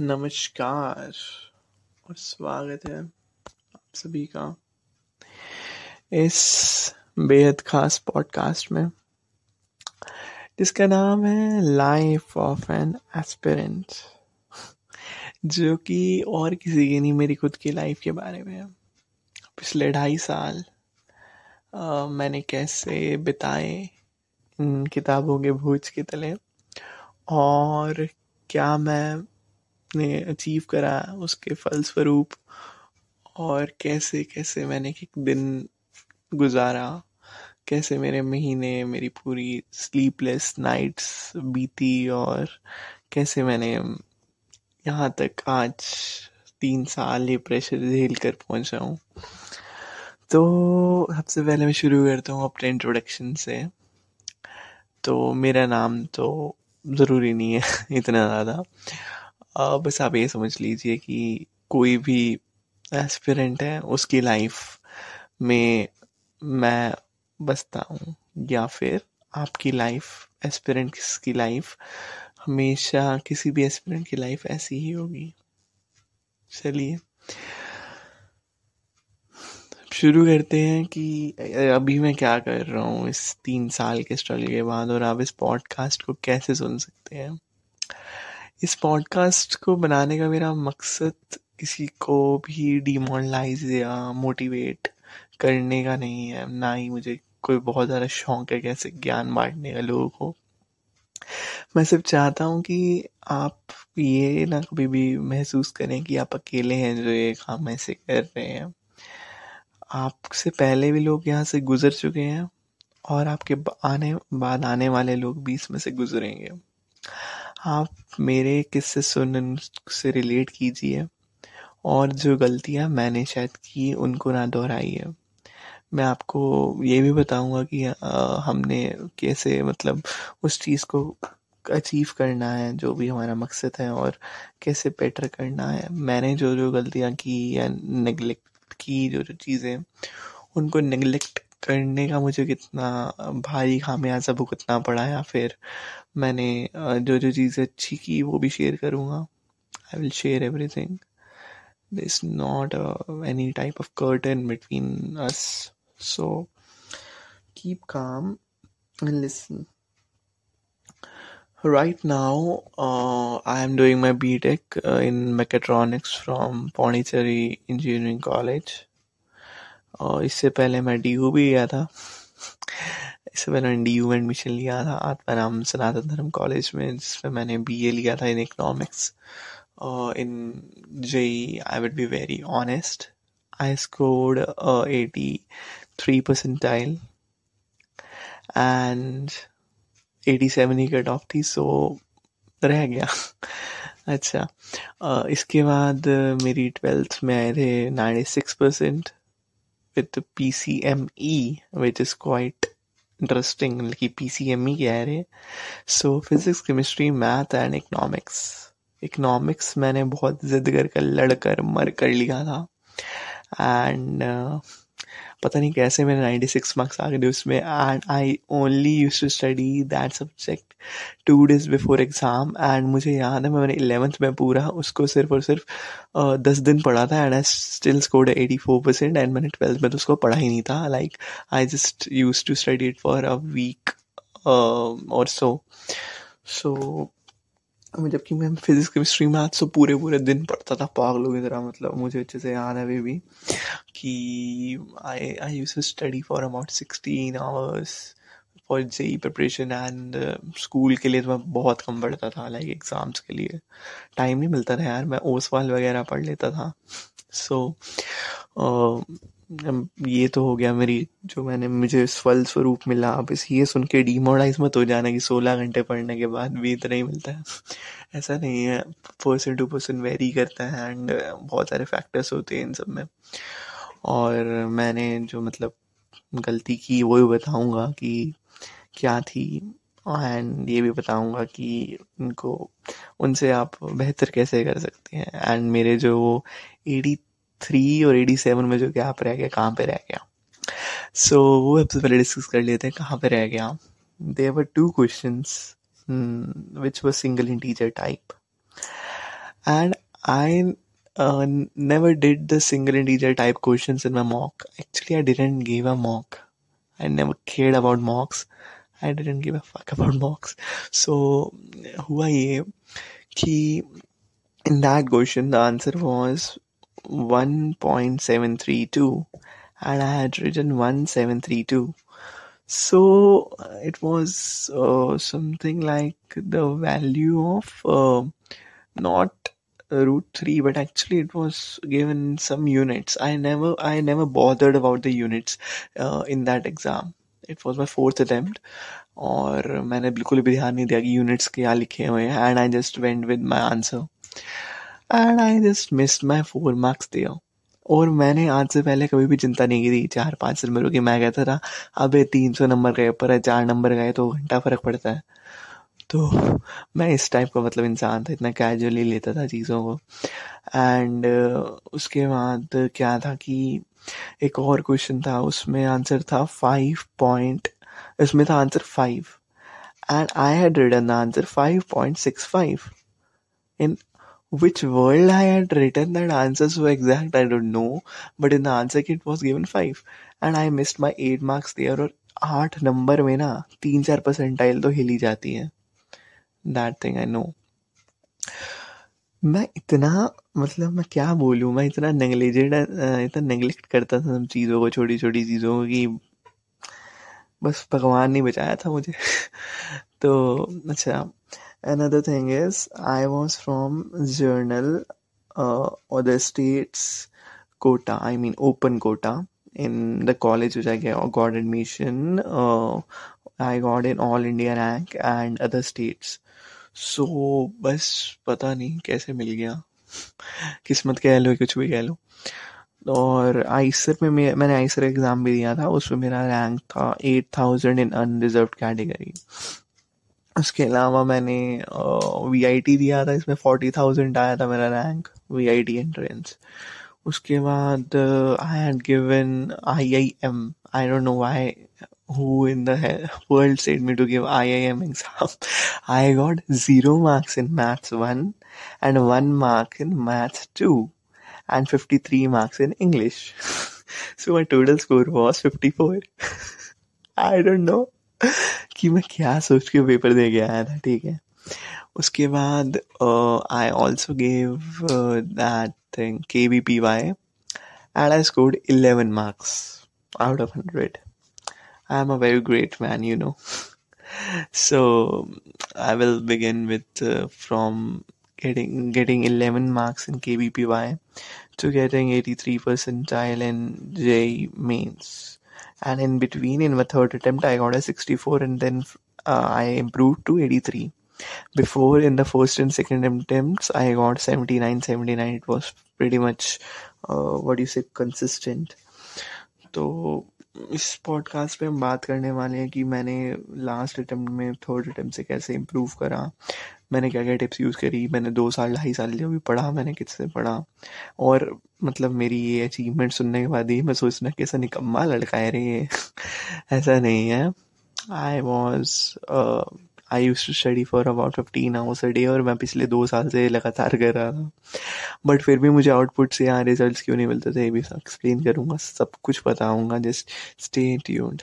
नमस्कार और स्वागत है आप सभी का इस बेहद खास पॉडकास्ट में जिसका नाम है लाइफ ऑफ़ एन एस्पिरेंट जो कि और किसी की नहीं मेरी खुद की लाइफ के बारे में है। पिछले ढाई साल आ, मैंने कैसे बिताए इन किताबों के भूज के तले और क्या मैं ने अचीव करा उसके फलस्वरूप और कैसे कैसे मैंने एक दिन गुजारा, कैसे मेरे महीने, मेरी पूरी स्लीपलेस नाइट्स बीती और कैसे मैंने यहाँ तक आज तीन साल ये प्रेशर झेल कर पहुँचा हूँ। तो सबसे पहले मैं शुरू करता हूँ अपने इंट्रोडक्शन से। तो मेरा नाम तो ज़रूरी नहीं है इतना ज़्यादा। बस आप ये समझ लीजिए कि कोई भी एस्पिरेंट है, उसकी लाइफ में मैं बसता हूँ, या फिर आपकी लाइफ एस्पिरेंट की लाइफ हमेशा किसी भी एस्पिरेंट की लाइफ ऐसी ही होगी। चलिए। शुरू करते हैं कि, अभी मैं क्या कर रहा हूँ इस तीन साल के स्ट्रगल के बाद, और आप इस पॉडकास्ट को कैसे सुन सकते हैं? इस पॉडकास्ट को बनाने का मेरा मकसद किसी को भी डिमोरलाइज या मोटिवेट करने का नहीं है। ना ही मुझे कोई बहुत ज़्यादा शौक है कैसे ज्ञान बांटने का लोगों को। मैं सिर्फ़ चाहता हूँ कि आप ये ना कभी भी महसूस करें कि आप अकेले हैं जो ये काम ऐसे कर रहे हैं। आपसे पहले भी लोग यहाँ से गुजर चुके हैं और आपके आने, बाद आने वाले लोग भी इसमें से गुजरेंगे। आप मेरे किस्से सुन, से रिलेट कीजिए और जो गलतियाँ मैंने शायद की, उनको ना दोहराइए। मैं आपको ये भी बताऊँगा कि हमने कैसे मतलब उस चीज़ को अचीव करना है, जो भी हमारा मकसद है और कैसे बेटर करना है। मैंने जो जो गलतियाँ की या नेगलेक्ट की, जो जो चीज़ें, उनको नेगलेक्ट करने का मुझे कितना, भारी खामियाजा भुगतना पड़ा या फिर मैंने जो जो चीज़ें अच्छी की वो भी शेयर करूँगा। I will share everything this not any type of curtain between us so keep calm and listen right now I am doing my B tech in mechatronics from Pondicherry engineering college और इससे पहले मैं DU भी गया था। इससे पहले मैंने डी में एडमिशन लिया था आत्माराम सनातन धर्म कॉलेज में, जिसमें मैंने बी ए लिया था in economics in J I be very honest I scored eighty three percentile and eighty seven he cutoff थी सो रह गया। अच्छा इसके बाद मेरी ट्वेल्थ में आए थे ninety six percent with the PCME, which is quite interesting. Like PCME C M E क्या है। रे so physics chemistry math and economics मैंने बहुत जिद कर लड़ कर मर कर लिया था। एंड पता नहीं कैसे मेरे नाइन्टी सिक्स मार्क्स आ गए उसमें and I only use to study that subject two days before exam and मुझे याद है मैंने इलेवंथ में पूरा उसको सिर्फ़ और सिर्फ़ दस दिन पढ़ा था and I still scored eighty four percent and मैंने ट्वेल्थ में तो उसको पढ़ा ही नहीं था like I just use to study it for a week और सो सो जबकि मैं फिजिक्स केमिस्ट्री मैथ्स तो पूरे पूरे दिन पढ़ता था पागलों की तरह मतलब मुझे अच्छे से याद है अभी भी कि I I use study for about sixteen hours for JEE preparation and school के लिए तो मैं बहुत कम पढ़ता था लाइक एग्ज़ाम्स के लिए। टाइम नहीं मिलता था यार मैं ओसवाल वगैरह पढ़ लेता था। सो so, uh, ये तो हो गया मेरी, जो मैंने, मुझे फल स्वरूप मिला। आप इस, ये सुन के डीमोराइज मत हो जाना कि सोलह घंटे पढ़ने के बाद भी इतना ही मिलता है। ऐसा नहीं है। पर्सन टू पर्सन वेरी करता है एंड बहुत सारे फैक्टर्स होते हैं इन सब में। और मैंने जो मतलब गलती की, वो भी बताऊँगा कि क्या थी। एंड ये भी बताऊँगा कि उनको उनसे आप बेहतर कैसे कर सकते हैं। एंड मेरे जो वो एडी थ्री और एटी सेवन में जो गैप रह गया कहाँ पे रह गया। सो so, वो सबसे पहले डिस्कस कर लेते हैं कहाँ पे रह गया। दे वर two question which was single integer type and I never did the single integer type question in my mock actually I didn't give a mock I never care about mocks I didn't give about mocks so हुआ ये कि in that question the answer was 1.732 and I had written 1732. So it was uh, something like the value of uh, not root 3 but actually it was given some units i never i never bothered about the units uh, in that exam it was my fourth attempt और मैंने बिल्कुल भी ध्यान नहीं दिया कि units क्या लिखे हुए हैं and I just went with my answer and I just missed my four marks दिया और मैंने आज से पहले कभी भी चिंता नहीं की थी। चार, पाँच नंबरों की मैं कहता था, अबे तीन सौ नंबर गए, पर है चार नंबर गए तो घंटा फ़र्क पड़ता है। तो मैं इस टाइप का मतलब इंसान था, इतना कैजुअली लेता था चीज़ों को। एंड उसके बाद क्या था कि एक और क्वेश्चन था, उसमें आंसर था फाइव पॉइंट इसमें था answer five and I had written the answer five point six five in which world I had written that answer so exact, I don't know. But in the answer kit was given 5 and I missed my 8 marks there. और आठ number में ना, तीन चार percentile तो हिली जाती है. दैट थिंग आई नो मैं इतना मतलब मैं क्या बोलूँ? मैं इतना नेग्लिजेंट इतना नेग्लेक्ट करता था सब चीज़ों को छोटी छोटी चीज़ों को कि बस भगवान नहीं बचाया था मुझे। तो अच्छा। Another thing is I was from general other states quota I mean open quota in the college which I got admission, uh, I got in all India rank and other states. So so, बस पता नहीं कैसे मिल गया। किस्मत कह लो कुछ भी कह लो। और आइसर में मैंने आइसर एग्ज़ाम भी दिया था उसमें मेरा रैंक था eight thousand in unreserve category उसके अलावा मैंने वी आई टी दिया था इसमें फोर्टी थाउजेंड आया था मेरा rank V I T entrance उसके बाद I had given I I am I don't know why who in the world said me to give IIM exam. I got zero marks in maths 1 and 1 mark in maths 2 and 53 marks in English. so my total score was 54. I don't know कि मैं क्या सोच के paper दे के आया था ठीक है? उसके बाद I also gave that K V P Y and I scored eleven marks out of hundred I am a very great man you know so I will begin with from getting getting 11 marks in kbpy to getting 83 percentile in j mains. uh, And in between, in my third attempt, I got a 64, and then uh, I improved to 83. Before, in the first and second attempts, I got 79, 79. It was pretty much, uh, what do you say, consistent. So इस podcast पे हम बात करने वाले हैं कि मैंने last attempt में थर्ड अटेम्प्ट से कैसे इम्प्रूव करा मैंने क्या क्या टिप्स यूज़ करी, मैंने दो साल, ढाई साल जो भी पढ़ा, मैंने किससे पढ़ा। और मतलब मेरी ये अचीवमेंट सुनने के बाद ही मैं सोचना कैसा निकम्मा लड़का है रे ऐसा नहीं है। I was I used to study for about fifteen hours a day और मैं पिछले दो साल से लगातार कर रहा था। बट फिर भी मुझे आउटपुट से यहाँ रिज़ल्ट क्यों नहीं मिलते थे, ये भी एक्सप्लेन करूँगा, सब कुछ बताऊँगा जस्ट स्टे ट्यून्ड